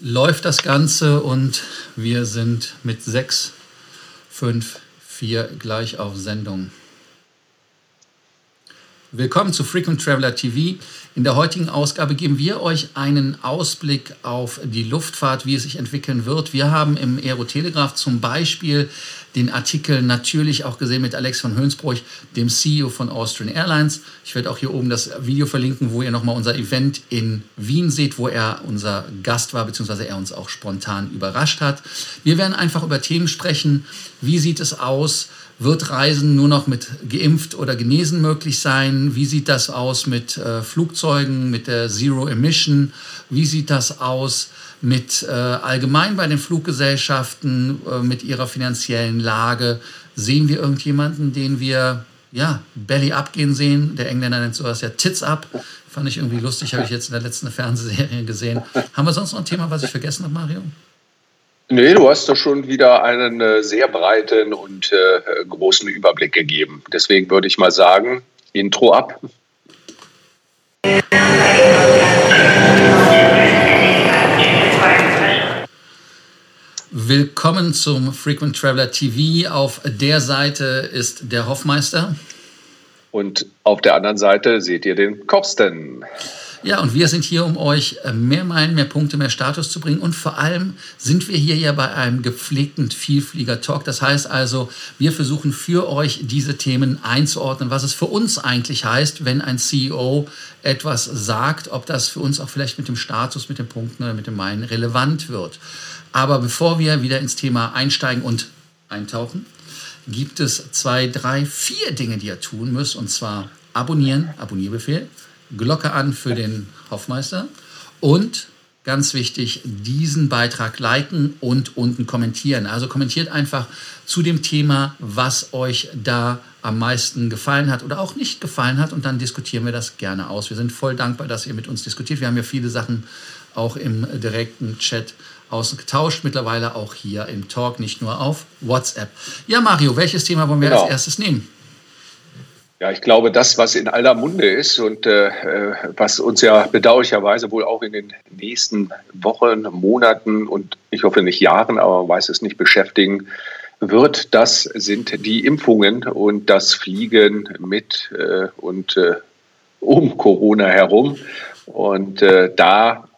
läuft das Ganze und wir sind mit 6, 5, 4 gleich auf Sendung. Willkommen zu Frequent Traveler TV. In der heutigen Ausgabe geben wir euch einen Ausblick auf die Luftfahrt, wie es sich entwickeln wird. Wir haben im Aerotelegraph zum Beispiel den Artikel natürlich auch gesehen mit Alex von Hönsbruch, dem CEO von Austrian Airlines. Ich werde auch hier oben das Video verlinken, wo ihr nochmal unser Event in Wien seht, wo er unser Gast war, beziehungsweise er uns auch spontan überrascht hat. Wir werden einfach über Themen sprechen. Wie sieht es aus? Wird Reisen nur noch mit geimpft oder genesen möglich sein? Wie sieht das aus mit äh, Flugzeugen, mit der Zero Emission? Wie sieht das aus? mit äh, allgemein bei den Fluggesellschaften, äh, mit ihrer finanziellen Lage. Sehen wir irgendjemanden, den wir ja, Belly abgehen sehen? Der Engländer nennt sowas ja Tits ab. Fand ich irgendwie lustig, habe ich jetzt in der letzten Fernsehserie gesehen. Haben wir sonst noch ein Thema, was ich vergessen habe, Mario? Nee, du hast doch schon wieder einen äh, sehr breiten und äh, großen Überblick gegeben. Deswegen würde ich mal sagen, Intro ab. Willkommen zum Frequent Traveler TV. Auf der Seite ist der Hoffmeister. Und auf der anderen Seite seht ihr den Korsten. Ja, und wir sind hier, um euch mehr Meilen, mehr Punkte, mehr Status zu bringen. Und vor allem sind wir hier ja bei einem gepflegten Vielflieger-Talk. Das heißt also, wir versuchen für euch diese Themen einzuordnen, was es für uns eigentlich heißt, wenn ein CEO etwas sagt, ob das für uns auch vielleicht mit dem Status, mit den Punkten oder mit den Meilen relevant wird. Aber bevor wir wieder ins Thema einsteigen und eintauchen, gibt es zwei, drei, vier Dinge, die ihr tun müsst. Und zwar abonnieren, Abonnierbefehl, Glocke an für den Hoffmeister und ganz wichtig, diesen Beitrag liken und unten kommentieren. Also kommentiert einfach zu dem Thema, was euch da am meisten gefallen hat oder auch nicht gefallen hat und dann diskutieren wir das gerne aus. Wir sind voll dankbar, dass ihr mit uns diskutiert. Wir haben ja viele Sachen auch im direkten Chat ausgetauscht, mittlerweile auch hier im Talk, nicht nur auf WhatsApp. Ja, Mario, welches Thema wollen wir genau. als erstes nehmen? Ja, ich glaube, das, was in aller Munde ist und äh, was uns ja bedauerlicherweise wohl auch in den nächsten Wochen, Monaten und ich hoffe nicht Jahren, aber man weiß es nicht, beschäftigen wird, das sind die Impfungen und das Fliegen mit äh, und äh, um Corona herum. Und äh, da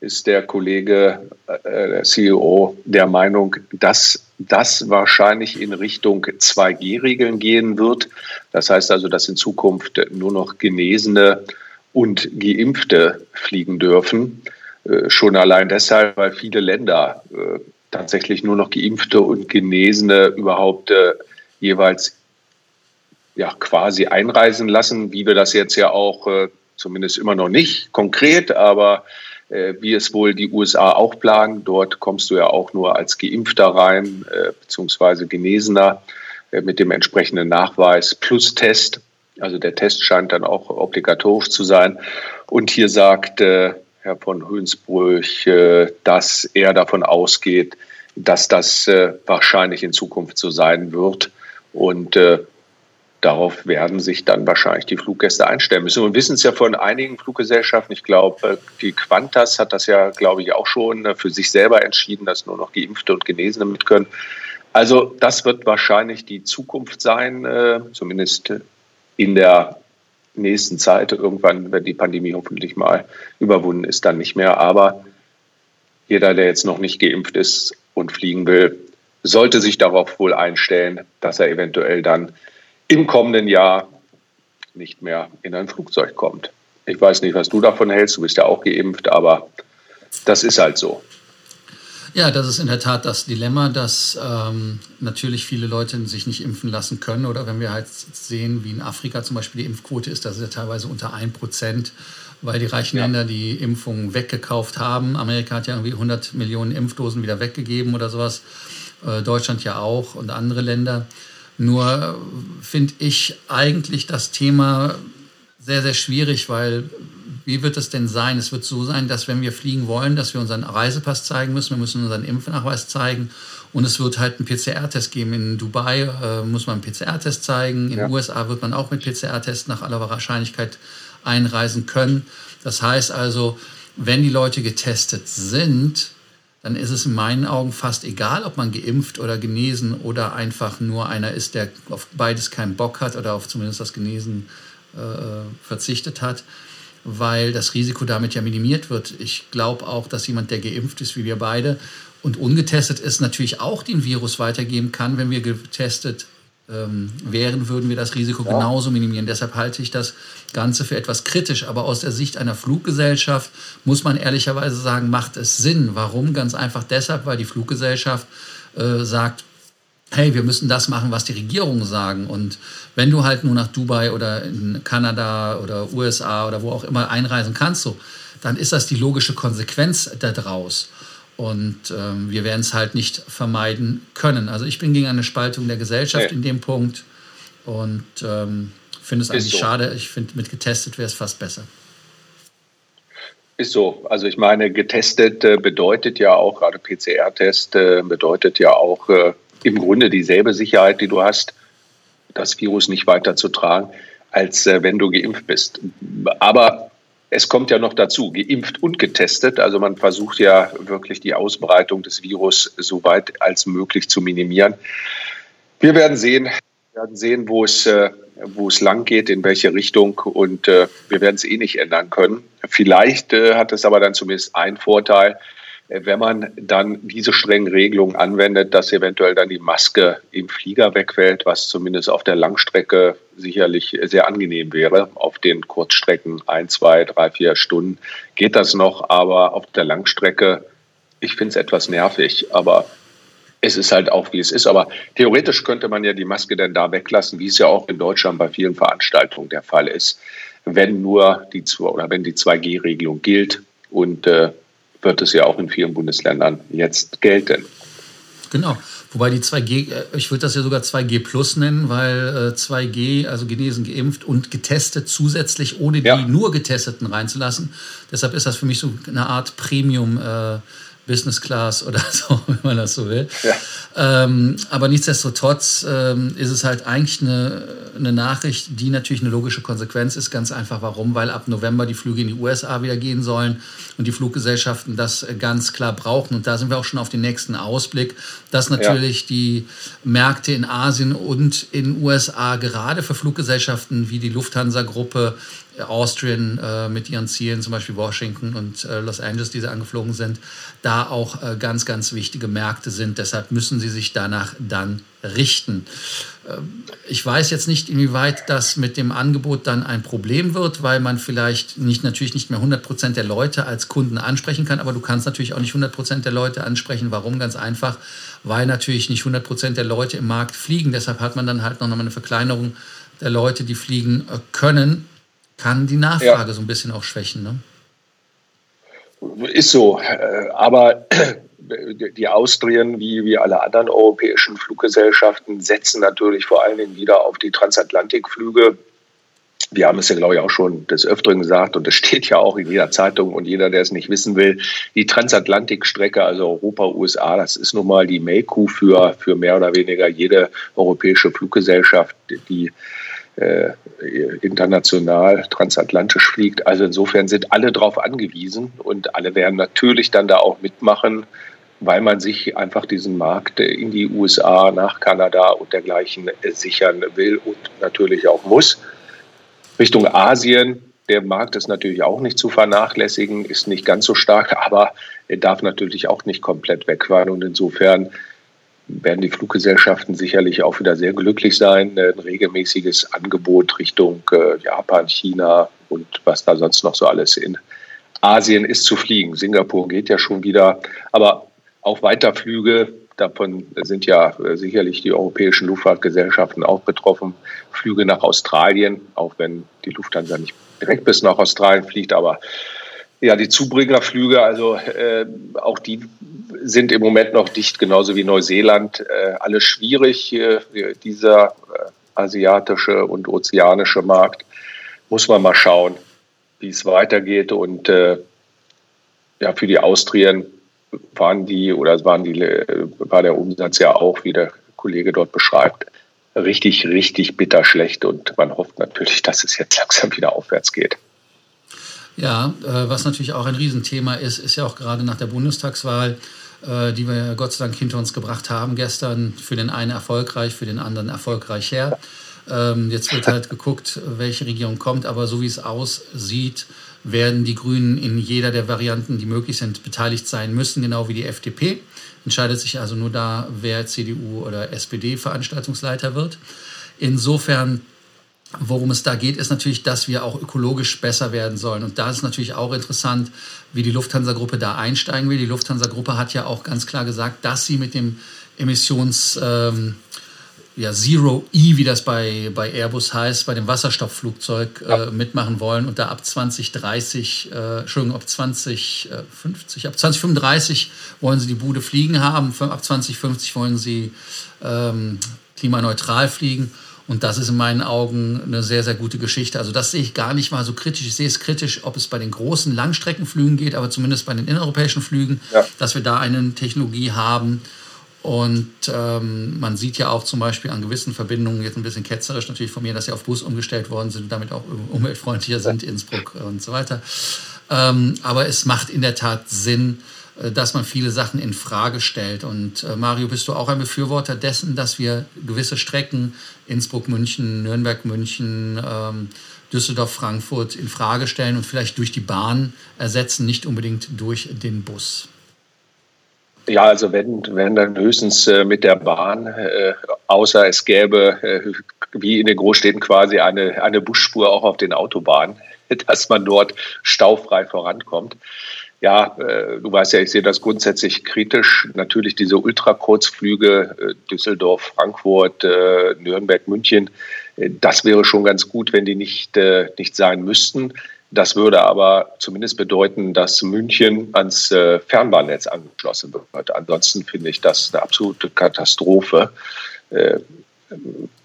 ist der Kollege, äh, der CEO, der Meinung, dass das wahrscheinlich in Richtung 2G-Regeln gehen wird. Das heißt also, dass in Zukunft nur noch Genesene und Geimpfte fliegen dürfen. Äh, schon allein deshalb, weil viele Länder äh, tatsächlich nur noch Geimpfte und Genesene überhaupt jeweils ja, quasi einreisen lassen, wie wir das jetzt ja auch zumindest immer noch nicht konkret, aber äh, wie es wohl die USA auch planen. Dort kommst du ja auch nur als Geimpfter rein, äh, beziehungsweise Genesener äh, mit dem entsprechenden Nachweis plus Test. Also der Test scheint dann auch obligatorisch zu sein. Und hier sagt Herr von Hönsbrüch, dass er davon ausgeht, dass das wahrscheinlich in Zukunft so sein wird. Und Darauf werden sich dann wahrscheinlich die Fluggäste einstellen müssen. Wir wissen es ja von einigen Fluggesellschaften. Ich glaube, die Qantas hat das ja, glaube ich, auch schon für sich selber entschieden, dass nur noch Geimpfte und Genesene mit können. Also das wird wahrscheinlich die Zukunft sein, äh, zumindest in der nächsten Zeit. Irgendwann, wenn die Pandemie hoffentlich mal überwunden ist, dann nicht mehr. Aber jeder, der jetzt noch nicht geimpft ist und fliegen will, sollte sich darauf wohl einstellen, dass er eventuell dann im kommenden Jahr nicht mehr in ein Flugzeug kommt. Ich weiß nicht, was du davon hältst, du bist ja auch geimpft, aber das ist halt so. Ja, das ist in der Tat das Dilemma, dass ähm, natürlich viele Leute sich nicht impfen lassen können. Oder wenn wir halt sehen, wie in Afrika zum Beispiel die Impfquote ist, das ist ja teilweise unter 1%, weil die reichen ja. Länder die Impfungen weggekauft haben. Amerika hat ja irgendwie 100 Millionen Impfdosen wieder weggegeben oder sowas. Äh, Deutschland ja auch und andere Länder. Nur finde ich eigentlich das Thema sehr, sehr schwierig, weil wie wird es denn sein? Es wird so sein, dass wenn wir fliegen wollen, dass wir unseren Reisepass zeigen müssen, wir müssen unseren Impfnachweis zeigen und es wird halt einen PCR-Test geben. In Dubai äh, muss man einen PCR-Test zeigen, in den USA wird man auch mit PCR-Test nach aller Wahrscheinlichkeit einreisen können. Das heißt also, wenn die Leute getestet sind, dann ist es in meinen Augen fast egal, ob man geimpft oder genesen oder einfach nur einer ist, der auf beides keinen Bock hat oder auf zumindest das Genesen äh, verzichtet hat, weil das Risiko damit ja minimiert wird. Ich glaube auch, dass jemand, der geimpft ist, wie wir beide, und ungetestet ist, natürlich auch den Virus weitergeben kann, wenn wir getestet ähm, wären, würden wir das Risiko ja. genauso minimieren. Deshalb halte ich das Ganze für etwas kritisch. Aber aus der Sicht einer Fluggesellschaft muss man ehrlicherweise sagen, macht es Sinn. Warum? Ganz einfach deshalb, weil die Fluggesellschaft äh, sagt, hey, wir müssen das machen, was die Regierungen sagen. Und wenn du halt nur nach Dubai oder in Kanada oder USA oder wo auch immer einreisen kannst, so, dann ist das die logische Konsequenz daraus. Und ähm, wir werden es halt nicht vermeiden können. Also ich bin gegen eine Spaltung der Gesellschaft nee. in dem Punkt und ähm, finde es eigentlich so. schade. Ich finde, mit getestet wäre es fast besser. Ist so. Also ich meine, getestet äh, bedeutet ja auch, gerade PCR-Test äh, bedeutet ja auch äh, im Grunde dieselbe Sicherheit, die du hast, das Virus nicht weiter zu tragen, als äh, wenn du geimpft bist. Aber es kommt ja noch dazu, geimpft und getestet. Also man versucht ja wirklich die Ausbreitung des Virus so weit als möglich zu minimieren. Wir werden sehen, wir werden sehen, wo es, äh, wo es lang geht, in welche Richtung und äh, wir werden es eh nicht ändern können. Vielleicht äh, hat es aber dann zumindest einen Vorteil, wenn man dann diese strengen Regelungen anwendet, dass eventuell dann die Maske im Flieger wegfällt, was zumindest auf der Langstrecke sicherlich sehr angenehm wäre. Auf den Kurzstrecken ein, zwei, drei, vier Stunden geht das noch, aber auf der Langstrecke, ich finde es etwas nervig, aber es ist halt auch, wie es ist. Aber theoretisch könnte man ja die Maske dann da weglassen, wie es ja auch in Deutschland bei vielen Veranstaltungen der Fall ist, wenn nur die die 2G-Regelung gilt und äh, wird es ja auch in vielen Bundesländern jetzt gelten. Genau. Wobei die 2G, äh, ich würde das ja sogar 2G Plus nennen, weil 2G, äh, also genesen, geimpft und getestet zusätzlich, ohne die ja. nur Getesteten reinzulassen. Deshalb ist das für mich so eine Art Premium. Äh, Business Class oder so, wenn man das so will. Ja. Ähm, aber nichtsdestotrotz ähm, ist es halt eigentlich eine, eine Nachricht, die natürlich eine logische Konsequenz ist. Ganz einfach warum, weil ab November die Flüge in die USA wieder gehen sollen und die Fluggesellschaften das ganz klar brauchen. Und da sind wir auch schon auf den nächsten Ausblick, dass natürlich ja. die Märkte in Asien und in USA gerade für Fluggesellschaften wie die Lufthansa-Gruppe Austrian äh, mit ihren Zielen, zum Beispiel Washington und äh, Los Angeles, die sie angeflogen sind, da auch äh, ganz, ganz wichtige Märkte sind. Deshalb müssen sie sich danach dann richten. Ähm, ich weiß jetzt nicht, inwieweit das mit dem Angebot dann ein Problem wird, weil man vielleicht nicht, natürlich nicht mehr 100 Prozent der Leute als Kunden ansprechen kann, aber du kannst natürlich auch nicht 100 Prozent der Leute ansprechen. Warum? Ganz einfach, weil natürlich nicht 100 Prozent der Leute im Markt fliegen. Deshalb hat man dann halt noch mal eine Verkleinerung der Leute, die fliegen äh, können kann die Nachfrage ja. so ein bisschen auch schwächen. Ne? Ist so. Äh, aber die Austrian, wie, wie alle anderen europäischen Fluggesellschaften, setzen natürlich vor allen Dingen wieder auf die Transatlantikflüge. Wir haben es ja, glaube ich, auch schon des Öfteren gesagt und es steht ja auch in jeder Zeitung und jeder, der es nicht wissen will, die Transatlantikstrecke, also Europa, USA, das ist nun mal die Melkkuh für, für mehr oder weniger jede europäische Fluggesellschaft, die äh, international, transatlantisch fliegt. Also insofern sind alle darauf angewiesen und alle werden natürlich dann da auch mitmachen, weil man sich einfach diesen Markt in die USA, nach Kanada und dergleichen sichern will und natürlich auch muss. Richtung Asien, der Markt ist natürlich auch nicht zu vernachlässigen, ist nicht ganz so stark, aber er darf natürlich auch nicht komplett wegfahren. Und insofern werden die Fluggesellschaften sicherlich auch wieder sehr glücklich sein. Ein regelmäßiges Angebot Richtung äh, Japan, China und was da sonst noch so alles in Asien ist zu fliegen. Singapur geht ja schon wieder, aber auch Weiterflüge, davon sind ja äh, sicherlich die europäischen Luftfahrtgesellschaften auch betroffen. Flüge nach Australien, auch wenn die Lufthansa nicht direkt bis nach Australien fliegt, aber ja, die Zubringerflüge, also äh, auch die sind im Moment noch dicht, genauso wie Neuseeland. Äh, alles schwierig, äh, dieser äh, asiatische und ozeanische Markt. Muss man mal schauen, wie es weitergeht. Und äh, ja, für die Austrian waren die oder waren die, äh, war der Umsatz ja auch, wie der Kollege dort beschreibt, richtig, richtig bitter schlecht. Und man hofft natürlich, dass es jetzt langsam wieder aufwärts geht. Ja, äh, was natürlich auch ein Riesenthema ist, ist ja auch gerade nach der Bundestagswahl äh, die wir Gott sei Dank hinter uns gebracht haben gestern. Für den einen erfolgreich, für den anderen erfolgreich her. Ähm, jetzt wird halt geguckt, welche Regierung kommt, aber so wie es aussieht, werden die Grünen in jeder der Varianten, die möglich sind, beteiligt sein müssen, genau wie die FDP. Entscheidet sich also nur da, wer CDU oder SPD Veranstaltungsleiter wird. Insofern Worum es da geht, ist natürlich, dass wir auch ökologisch besser werden sollen. Und da ist natürlich auch interessant, wie die Lufthansa-Gruppe da einsteigen will. Die Lufthansa-Gruppe hat ja auch ganz klar gesagt, dass sie mit dem Emissions, ähm, ja, Zero E, wie das bei, bei Airbus heißt, bei dem Wasserstoffflugzeug äh, mitmachen wollen und da ab 2030, äh, Entschuldigung, ab 2050, ab 2035 wollen sie die Bude fliegen haben, ab 2050 wollen sie ähm, klimaneutral fliegen. Und das ist in meinen Augen eine sehr, sehr gute Geschichte. Also das sehe ich gar nicht mal so kritisch. Ich sehe es kritisch, ob es bei den großen Langstreckenflügen geht, aber zumindest bei den innereuropäischen Flügen, ja. dass wir da eine Technologie haben, und ähm, man sieht ja auch zum Beispiel an gewissen Verbindungen, jetzt ein bisschen ketzerisch natürlich von mir, dass sie auf Bus umgestellt worden sind und damit auch umweltfreundlicher sind, Innsbruck und so weiter. Ähm, aber es macht in der Tat Sinn, dass man viele Sachen in Frage stellt. Und äh, Mario, bist du auch ein Befürworter dessen, dass wir gewisse Strecken, Innsbruck, München, Nürnberg, München, ähm, Düsseldorf, Frankfurt in Frage stellen und vielleicht durch die Bahn ersetzen, nicht unbedingt durch den Bus? Ja, also wenn, wenn dann höchstens äh, mit der Bahn, äh, außer es gäbe äh, wie in den Großstädten quasi eine, eine Busspur auch auf den Autobahnen, dass man dort staufrei vorankommt. Ja, äh, du weißt ja, ich sehe das grundsätzlich kritisch. Natürlich diese Ultrakurzflüge äh, Düsseldorf, Frankfurt, äh, Nürnberg, München, das wäre schon ganz gut, wenn die nicht, nicht sein müssten. Das würde aber zumindest bedeuten, dass München ans äh, Fernbahnnetz angeschlossen wird. Ansonsten finde ich das eine absolute Katastrophe, äh,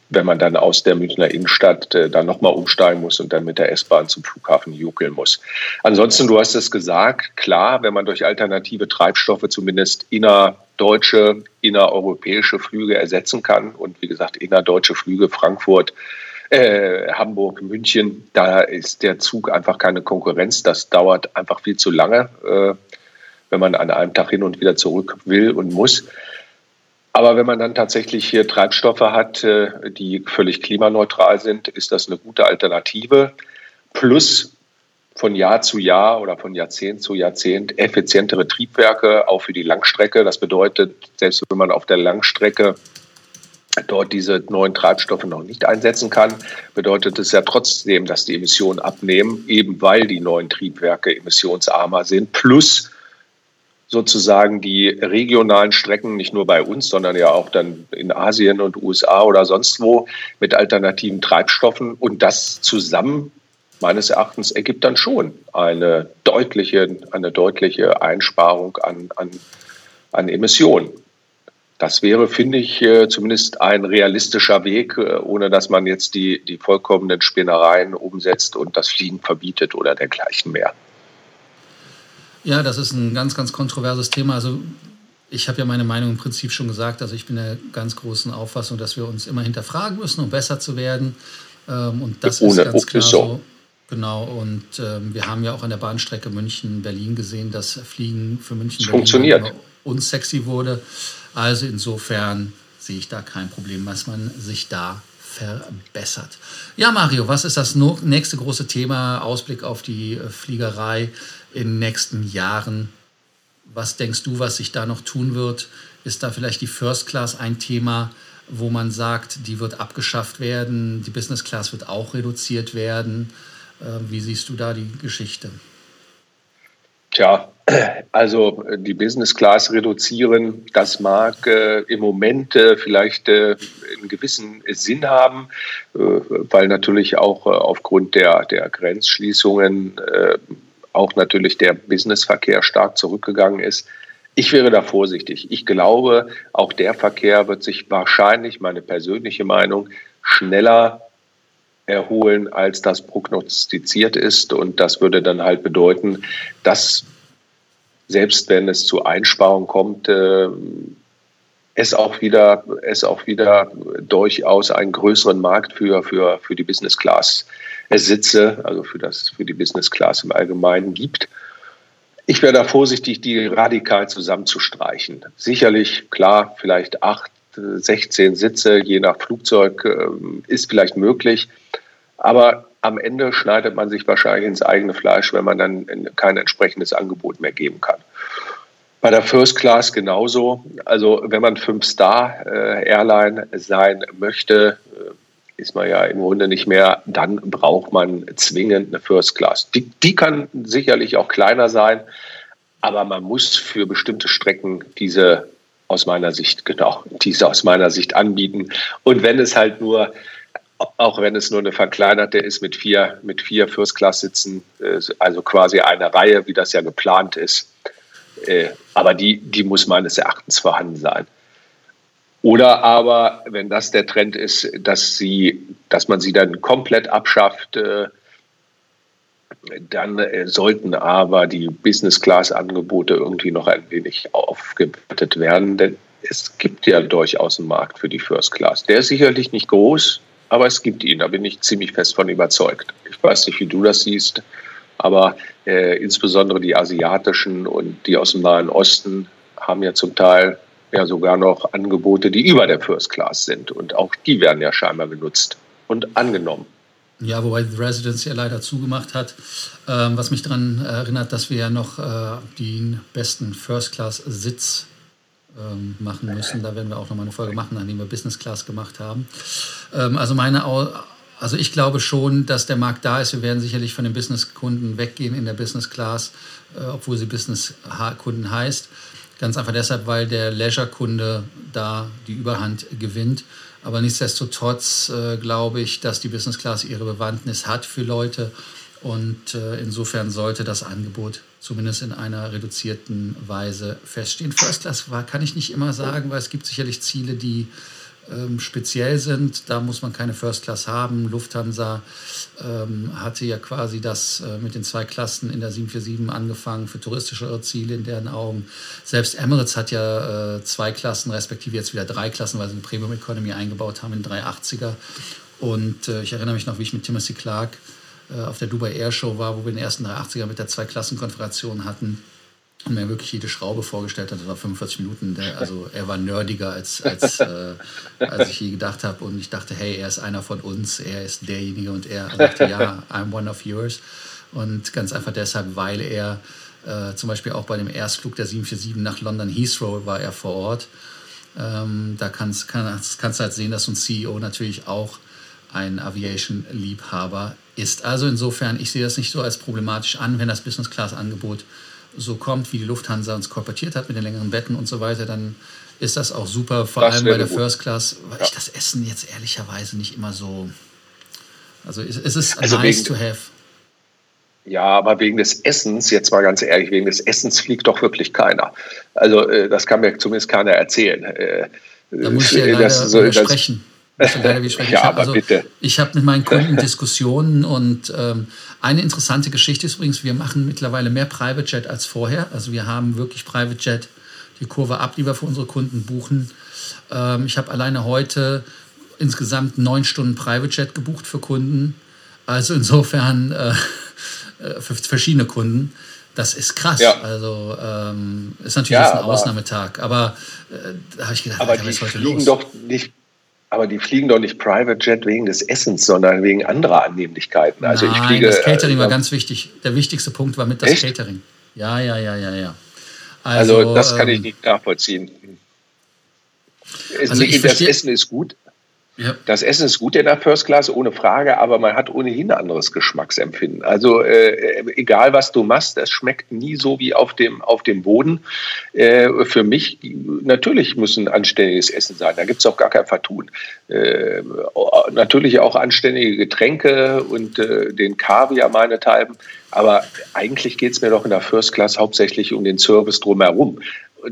wenn man dann aus der Münchner Innenstadt äh, dann nochmal umsteigen muss und dann mit der S-Bahn zum Flughafen juckeln muss. Ansonsten, du hast es gesagt, klar, wenn man durch alternative Treibstoffe zumindest innerdeutsche, innereuropäische Flüge ersetzen kann und wie gesagt innerdeutsche Flüge Frankfurt, äh, Hamburg, München, da ist der Zug einfach keine Konkurrenz. Das dauert einfach viel zu lange, äh, wenn man an einem Tag hin und wieder zurück will und muss. Aber wenn man dann tatsächlich hier Treibstoffe hat, äh, die völlig klimaneutral sind, ist das eine gute Alternative. Plus von Jahr zu Jahr oder von Jahrzehnt zu Jahrzehnt effizientere Triebwerke, auch für die Langstrecke. Das bedeutet, selbst wenn man auf der Langstrecke dort diese neuen Treibstoffe noch nicht einsetzen kann, bedeutet es ja trotzdem, dass die Emissionen abnehmen, eben weil die neuen Triebwerke emissionsarmer sind, plus sozusagen die regionalen Strecken, nicht nur bei uns, sondern ja auch dann in Asien und USA oder sonst wo mit alternativen Treibstoffen. Und das zusammen, meines Erachtens, ergibt dann schon eine deutliche, eine deutliche Einsparung an, an, an Emissionen. Das wäre, finde ich, äh, zumindest ein realistischer Weg, äh, ohne dass man jetzt die, die vollkommenen Spinnereien umsetzt und das Fliegen verbietet oder dergleichen mehr. Ja, das ist ein ganz, ganz kontroverses Thema. Also ich habe ja meine Meinung im Prinzip schon gesagt. Also ich bin der ganz großen Auffassung, dass wir uns immer hinterfragen müssen, um besser zu werden. Ähm, und das Ohne, ist ganz klar so. Genau, und ähm, wir haben ja auch an der Bahnstrecke München-Berlin gesehen, dass Fliegen für München funktioniert. unsexy wurde. Also insofern sehe ich da kein Problem, was man sich da verbessert. Ja, Mario, was ist das nächste große Thema? Ausblick auf die äh, Fliegerei in den nächsten Jahren. Was denkst du, was sich da noch tun wird? Ist da vielleicht die First Class ein Thema, wo man sagt, die wird abgeschafft werden, die Business Class wird auch reduziert werden? Ähm, wie siehst du da die Geschichte? Tja, also äh, die Business Class reduzieren, das mag äh, im Moment äh, vielleicht äh, einen gewissen Sinn haben, äh, weil natürlich auch äh, aufgrund der, der Grenzschließungen auch natürlich der Businessverkehr stark zurückgegangen ist. Ich wäre da vorsichtig. Ich glaube, auch der Verkehr wird sich wahrscheinlich, meine persönliche Meinung, schneller erholen, als das prognostiziert ist. Und das würde dann halt bedeuten, dass selbst wenn es zu Einsparungen kommt, äh, es auch wieder, es auch wieder durchaus einen größeren Markt für, für, für die Business Class Sitze, also für das, für die Business Class im Allgemeinen gibt. Ich wäre da vorsichtig, die radikal zusammenzustreichen. Sicherlich, klar, vielleicht acht, 16 Sitze, je nach Flugzeug, ähm, ist vielleicht möglich. Aber am Ende schneidet man sich wahrscheinlich ins eigene Fleisch, wenn man dann kein entsprechendes Angebot mehr geben kann. Bei der First Class genauso. Also wenn man Fünf-Star-Airline äh, sein möchte, äh, ist man ja im Grunde nicht mehr, dann braucht man zwingend eine First Class. Die, die kann sicherlich auch kleiner sein, aber man muss für bestimmte Strecken diese aus meiner Sicht, genau, diese aus meiner Sicht anbieten. Und wenn es halt nur, auch wenn es nur eine verkleinerte ist mit vier, mit vier First-Class-Sitzen, äh, also quasi eine Reihe, wie das ja geplant ist, äh, aber die, die muss meines Erachtens vorhanden sein. Oder aber, wenn das der Trend ist, dass sie, dass man sie dann komplett abschafft, äh, dann sollten aber die Business-Class-Angebote irgendwie noch ein wenig aufgewertet werden, denn es gibt ja durchaus einen Markt für die First Class. Der ist sicherlich nicht groß, aber es gibt ihn. Da bin ich ziemlich fest von überzeugt. Ich weiß nicht, wie du das siehst, aber äh, insbesondere die asiatischen und die aus dem Nahen Osten haben ja zum Teil ja sogar noch Angebote, die über der First Class sind. Und auch die werden ja scheinbar genutzt und angenommen. Ja, wobei The Residence ja leider zugemacht hat, ähm, was mich daran erinnert, dass wir ja noch äh, den besten First-Class-Sitz ähm, machen müssen. Da werden wir auch nochmal eine Folge machen, nachdem wir Business Class gemacht haben. Ähm, also meine, also ich glaube schon, dass der Markt da ist. Wir werden sicherlich von den Business-Kunden weggehen in der Business Class, äh, obwohl sie Business-Kunden heißt. Ganz einfach deshalb, weil der Leisure-Kunde da die Überhand gewinnt. Aber nichtsdestotrotz äh, glaube ich, dass die Business Class ihre Bewandtnis hat für Leute. Und äh, insofern sollte das Angebot zumindest in einer reduzierten Weise feststehen. First Class war, kann ich nicht immer sagen, weil es gibt sicherlich Ziele, die ähm, speziell sind. Da muss man keine First Class haben. Lufthansa ähm, hatte ja quasi das äh, mit den zwei Klassen in der 747 angefangen für touristische Ziele in deren Augen. Selbst Emirates hat ja äh, zwei Klassen, respektive jetzt wieder drei Klassen, weil sie eine Premium Economy eingebaut haben in 380er. Und äh, ich erinnere mich noch, wie ich mit Timothy Clark äh, auf der Dubai Air Show war, wo wir den ersten 380er mit der Zwei-Klassen-Konfiguration hatten und mir wirklich jede Schraube vorgestellt hat. Das war 45 Minuten. Der, also er war nerdiger, als, als, äh, als ich je gedacht habe. Und ich dachte, hey, er ist einer von uns, er ist derjenige. Und er sagte, ja, I'm one of yours. Und ganz einfach deshalb, weil er äh, zum Beispiel auch bei dem Erstflug der 747 nach London Heathrow war er vor Ort. Ähm, da kannst, kannst, kannst du halt sehen, dass ein CEO natürlich auch ein Aviation-Liebhaber ist. Also insofern, ich sehe das nicht so als problematisch an, wenn das Business-Class-Angebot so kommt, wie die Lufthansa uns korportiert hat mit den längeren Betten und so weiter, dann ist das auch super, vor das allem bei der gut. First Class, weil ja. ich das Essen jetzt ehrlicherweise nicht immer so. Also es, ist also nice to have. Ja, aber wegen des Essens, jetzt mal ganz ehrlich, wegen des Essens fliegt doch wirklich keiner. Also äh, das kann mir zumindest keiner erzählen. Äh, da muss ich ja leider das, so, widersprechen. Das, ja, aber also, bitte. Ich habe mit meinen Kunden Diskussionen und ähm, eine interessante Geschichte ist übrigens, wir machen mittlerweile mehr Private Jet als vorher. Also wir haben wirklich Private Jet die Kurve ab, die wir für unsere Kunden buchen. Ähm, ich habe alleine heute insgesamt neun Stunden Private Jet gebucht für Kunden. Also insofern äh, äh für verschiedene Kunden. Das ist krass. Ja. Also ähm, ist natürlich ja, ein Ausnahmetag. Aber äh, da habe ich gedacht, aber was ist heute los? Doch nicht aber die fliegen doch nicht Private Jet wegen des Essens, sondern wegen anderer Annehmlichkeiten. Also Nein, ich fliege, das Catering äh, war ganz wichtig. Der wichtigste Punkt war mit das echt? Catering. Ja, ja, ja, ja, ja. Also, also das kann ähm, ich nicht nachvollziehen. Also das Essen ist gut, ja. Das Essen ist gut in der First Class, ohne Frage, aber man hat ohnehin anderes Geschmacksempfinden. Also äh, egal, was du machst, das schmeckt nie so wie auf dem, auf dem Boden. Äh, für mich, natürlich muss ein anständiges Essen sein, da gibt es auch gar kein Vertun. Äh, natürlich auch anständige Getränke und äh, den Kaviar meinethalben, aber eigentlich geht es mir doch in der First Class hauptsächlich um den Service drumherum,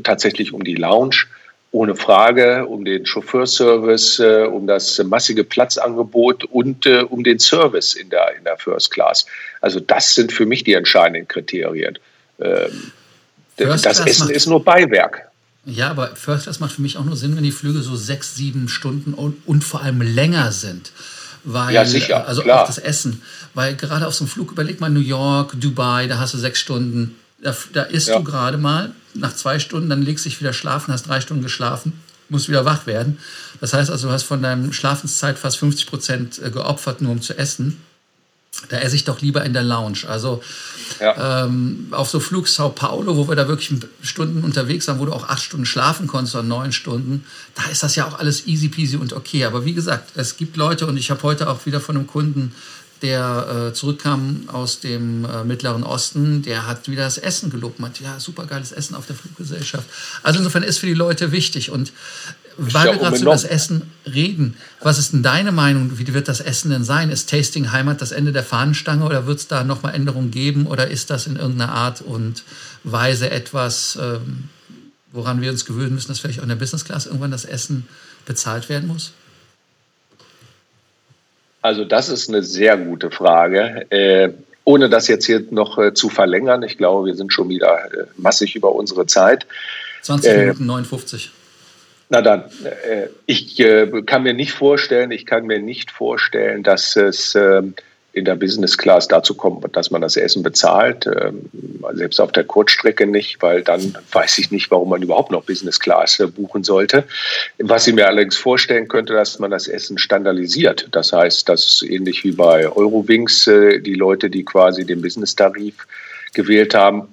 tatsächlich um die Lounge ohne Frage um den Chauffeurservice, äh, um das massige Platzangebot und äh, um den Service in der, in der First Class. Also das sind für mich die entscheidenden Kriterien. Ähm, das Essen ist nur Beiwerk. Ja, aber First Class macht für mich auch nur Sinn, wenn die Flüge so sechs, sieben Stunden und, und vor allem länger sind. Weil, ja, sicher. Also klar. auch das Essen. Weil gerade auf so einem Flug, überleg mal New York, Dubai, da hast du sechs Stunden Da, da isst ja. du gerade mal nach zwei Stunden, dann legst du dich wieder schlafen, hast drei Stunden geschlafen, musst wieder wach werden. Das heißt also, du hast von deinem Schlafenszeit fast 50 Prozent äh, geopfert, nur um zu essen. Da esse ich doch lieber in der Lounge. Also ja. ähm, auf so Flug Sao Paulo, wo wir da wirklich Stunden unterwegs waren, wo du auch acht Stunden schlafen konntest oder neun Stunden, da ist das ja auch alles easy peasy und okay. Aber wie gesagt, es gibt Leute und ich habe heute auch wieder von einem Kunden der äh, zurückkam aus dem äh, Mittleren Osten, der hat wieder das Essen gelobt. Meinte, ja, super geiles Essen auf der Fluggesellschaft. Also insofern ist für die Leute wichtig. Und weil wir gerade über das Essen reden, was ist denn deine Meinung? Wie wird das Essen denn sein? Ist Tasting Heimat das Ende der Fahnenstange oder wird es da nochmal Änderungen geben? Oder ist das in irgendeiner Art und Weise etwas, ähm, woran wir uns gewöhnen müssen, dass vielleicht auch in der Business Class irgendwann das Essen bezahlt werden muss? Also das ist eine sehr gute Frage. Äh, ohne das jetzt hier noch äh, zu verlängern, ich glaube, wir sind schon wieder äh, massig über unsere Zeit. 20 äh, Minuten 59. Na dann, äh, ich äh, kann mir nicht vorstellen, ich kann mir nicht vorstellen, dass es ähm, in der Business Class dazu kommt, dass man das Essen bezahlt. Ähm, selbst auf der Kurzstrecke nicht, weil dann weiß ich nicht, warum man überhaupt noch Business Class äh, buchen sollte. Was ich mir allerdings vorstellen könnte, dass man das Essen standardisiert. Das heißt, dass ähnlich wie bei Eurowings äh, die Leute, die quasi den Business-Tarif gewählt haben,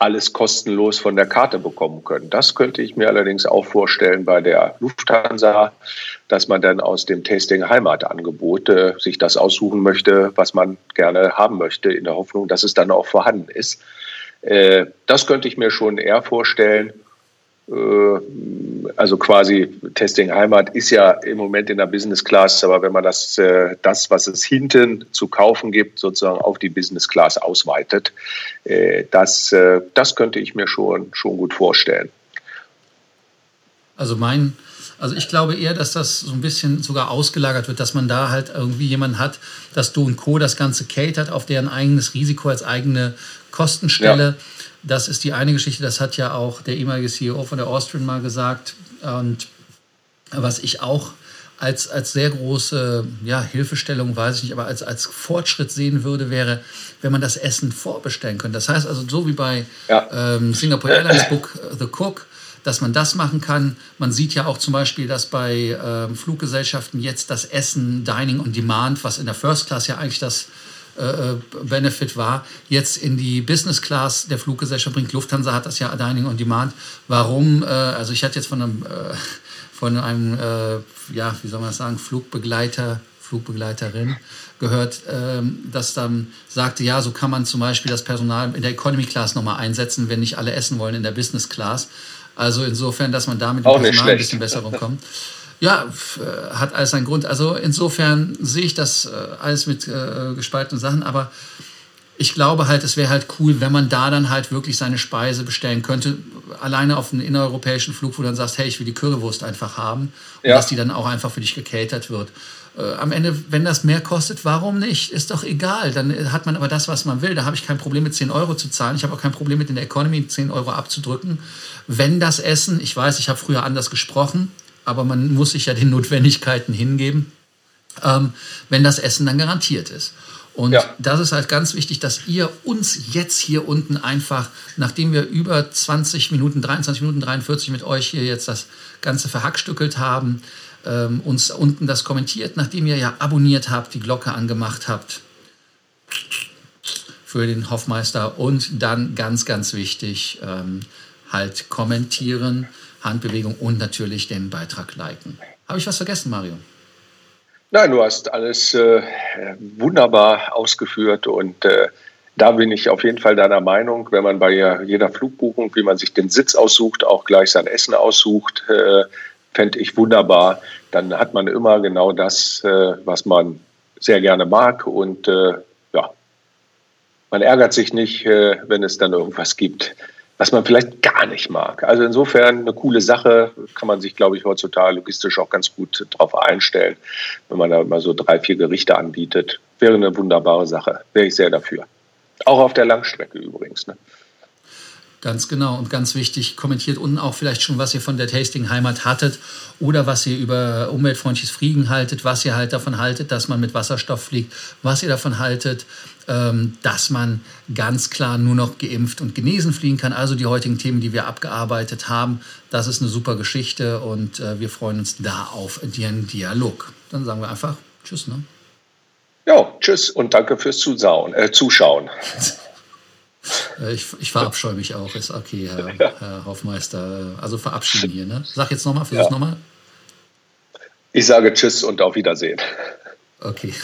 alles kostenlos von der Karte bekommen können. Das könnte ich mir allerdings auch vorstellen bei der Lufthansa, dass man dann aus dem Tasting Heimatangebot sich das aussuchen möchte, was man gerne haben möchte, in der Hoffnung, dass es dann auch vorhanden ist. Äh, das könnte ich mir schon eher vorstellen. Äh, also quasi Testing Heimat ist ja im Moment in der Business Class, aber wenn man das, äh, das, was es hinten zu kaufen gibt, sozusagen auf die Business Class ausweitet, äh, das, das könnte ich mir schon, schon gut vorstellen. Also mein, also ich glaube eher, dass das so ein bisschen sogar ausgelagert wird, dass man da halt irgendwie jemanden hat, dass Du und Co. das Ganze catert auf deren eigenes Risiko als eigene Kostenstelle. Ja das ist die eine Geschichte, das hat ja auch der ehemalige CEO von der Austrian mal gesagt. Und was ich auch als, als sehr große ja, Hilfestellung, weiß ich nicht, aber als, als Fortschritt sehen würde, wäre, wenn man das Essen vorbestellen könnte. Das heißt also, so wie bei ja. ähm, Singapore Airlines Book äh, The Cook, dass man das machen kann. Man sieht ja auch zum Beispiel, dass bei ähm, Fluggesellschaften jetzt das Essen Dining on Demand, was in der First Class ja eigentlich das Benefit war, jetzt in die Business Class der Fluggesellschaft bringt. Lufthansa hat das ja Dining on Demand. Warum? Äh, also ich hatte jetzt von einem, äh, von einem äh, ja, wie soll man das sagen, Flugbegleiter, Flugbegleiterin gehört, ähm, dass dann sagte, ja, so kann man zum Beispiel das Personal in der Economy Class nochmal einsetzen, wenn nicht alle essen wollen in der Business Class. Also insofern, dass man damit Personal ein bisschen besser rumkommt. Ja, äh, hat alles seinen Grund. Also insofern sehe ich das äh, alles mit äh, gespaltenen Sachen, aber ich glaube halt, es wäre halt cool, wenn man da dann halt wirklich seine Speise bestellen könnte. Alleine auf einen innereuropäischen Flug, wo du dann sagst, hey, ich will die Currywurst einfach haben. Und ja. dass die dann auch einfach für dich gecatert wird. Äh, am Ende, wenn das mehr kostet, warum nicht? Ist doch egal. Dann hat man aber das, was man will. Da habe ich kein Problem mit 10 Euro zu zahlen. Ich habe auch kein Problem mit in der Economy 10 Euro abzudrücken. Wenn das Essen, ich weiß, ich habe früher anders gesprochen, aber man muss sich ja den Notwendigkeiten hingeben, ähm, wenn das Essen dann garantiert ist. Und ja. das ist halt ganz wichtig, dass ihr uns jetzt hier unten einfach, nachdem wir über 20 Minuten, 23 Minuten 43 mit euch hier jetzt das Ganze verhackstückelt haben, ähm, uns unten das kommentiert, nachdem ihr ja abonniert habt, die Glocke angemacht habt für den Hoffmeister und dann ganz, ganz wichtig, ähm, halt kommentieren Handbewegung und natürlich den Beitrag liken. Habe ich was vergessen, Mario? Nein, du hast alles äh, wunderbar ausgeführt und äh, da bin ich auf jeden Fall deiner Meinung, wenn man bei jeder Flugbuchung, wie man sich den Sitz aussucht, auch gleich sein Essen aussucht, äh, fände ich wunderbar. Dann hat man immer genau das, äh, was man sehr gerne mag und äh, ja, man ärgert sich nicht, äh, wenn es dann irgendwas gibt, was man vielleicht gar nicht mag. Also insofern eine coole Sache, kann man sich, glaube ich, heutzutage logistisch auch ganz gut darauf einstellen, wenn man da mal so drei, vier Gerichte anbietet. Wäre eine wunderbare Sache. Wäre ich sehr dafür. Auch auf der Langstrecke übrigens. Ne? Ganz genau und ganz wichtig, kommentiert unten auch vielleicht schon, was ihr von der Tasting Heimat hattet oder was ihr über umweltfreundliches Fliegen haltet, was ihr halt davon haltet, dass man mit Wasserstoff fliegt, was ihr davon haltet, ähm, dass man ganz klar nur noch geimpft und genesen fliegen kann. Also die heutigen Themen, die wir abgearbeitet haben, das ist eine super Geschichte und äh, wir freuen uns da auf den Dialog. Dann sagen wir einfach Tschüss. Ne? Ja, tschüss und danke fürs Zusauen, äh, Zuschauen. Äh, ich, ich verabscheue mich auch, ist okay, Herr, ja. Herr Hofmeister. Also verabschieden hier, ne? Sag jetzt nochmal, versuch's ja. nochmal. Ich sage Tschüss und auf Wiedersehen. Okay.